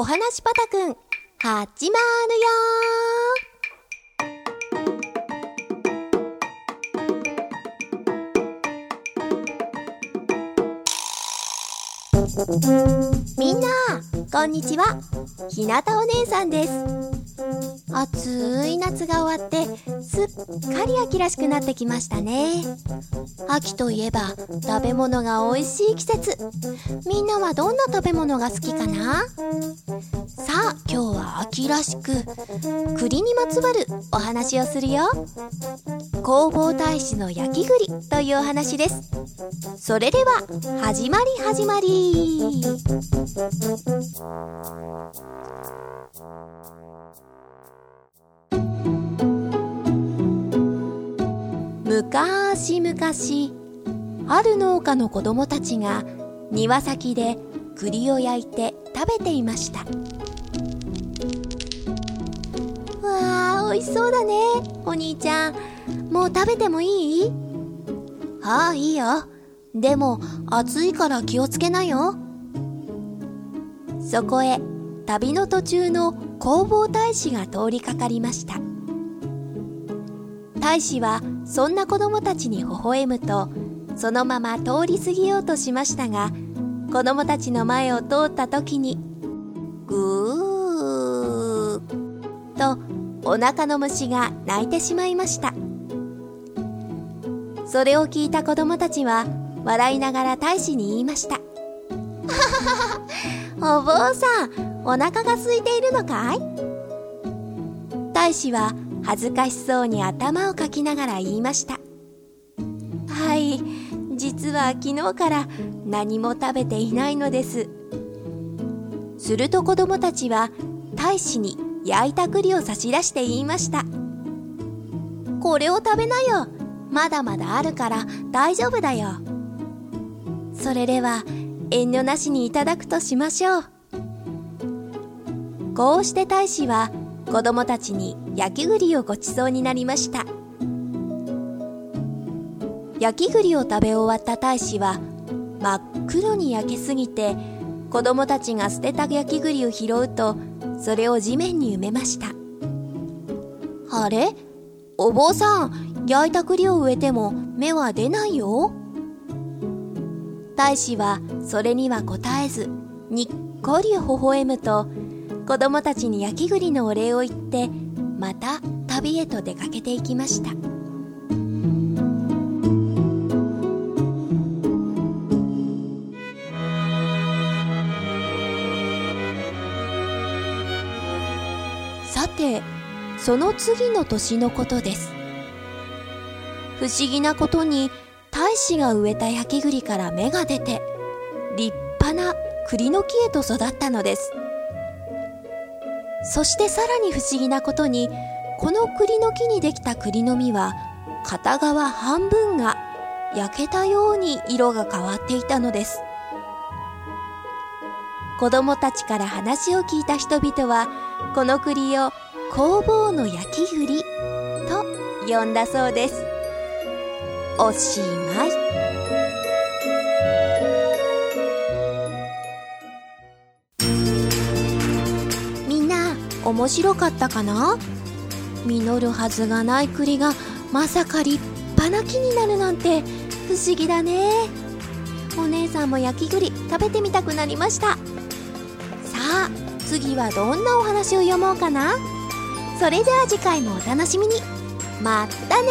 お話パタくん、始まるよみんな、こんにちは。ひなたお姉さんです。暑い夏が終わってすっかり秋らしくなってきましたね。秋といえば食べ物が美味しい季節。みんなはどんな食べ物が好きかな？さあ今日は秋らしく栗にまつわるお話をするよ。弘法大師の焼き栗というお話です。それでは始まり始まり。むかしむかしある農家の子供たちが庭先で栗を焼いて食べていました。わあおいしそうだね。お兄ちゃんもう食べてもいい？ああいいよ。でも暑いから気をつけなよ。そこへ旅の途中の弘法大使が通りかかりました。大使はそんな子供たちに微笑むとそのまま通り過ぎようとしましたが子供たちの前を通った時にぐーとお腹の虫が鳴いてしまいました。それを聞いた子供たちは笑いながら大使に言いました。お坊さんお腹が空いているのかい？大使は恥ずかしそうに頭をかきながら言いました。はい実は昨日から何も食べていないのです。すると子供たちは大使に焼いた栗を差し出して言いました。これを食べなよ。まだまだあるから大丈夫だよ。それでは遠慮なしにいただくとしましょう。こうして大使は子供たちに焼き栗をごちそうになりました。焼き栗を食べ終わった大使は真っ黒に焼けすぎて子供たちが捨てた焼き栗を拾うとそれを地面に埋めました。あれ？お坊さん焼いた栗を植えても芽は出ないよ。大使はそれには答えずにっこり微笑むと子供たちに焼き栗のお礼を言ってまた旅へと出かけていきました。さてその次の年のことです。不思議なことに大使が植えた焼き栗から芽が出て立派な栗の木へと育ったのです。そしてさらに不思議なことにこの栗の木にできた栗の実は片側半分が焼けたように色が変わっていたのです。子供たちから話を聞いた人々はこの栗を工房の焼き栗と呼んだそうです。おしまい。面白かったかな？実るはずがない栗がまさか立派な木になるなんて不思議だね。お姉さんも焼き栗食べてみたくなりました。さあ次はどんなお話を読もうかな？それでは次回もお楽しみに。まったね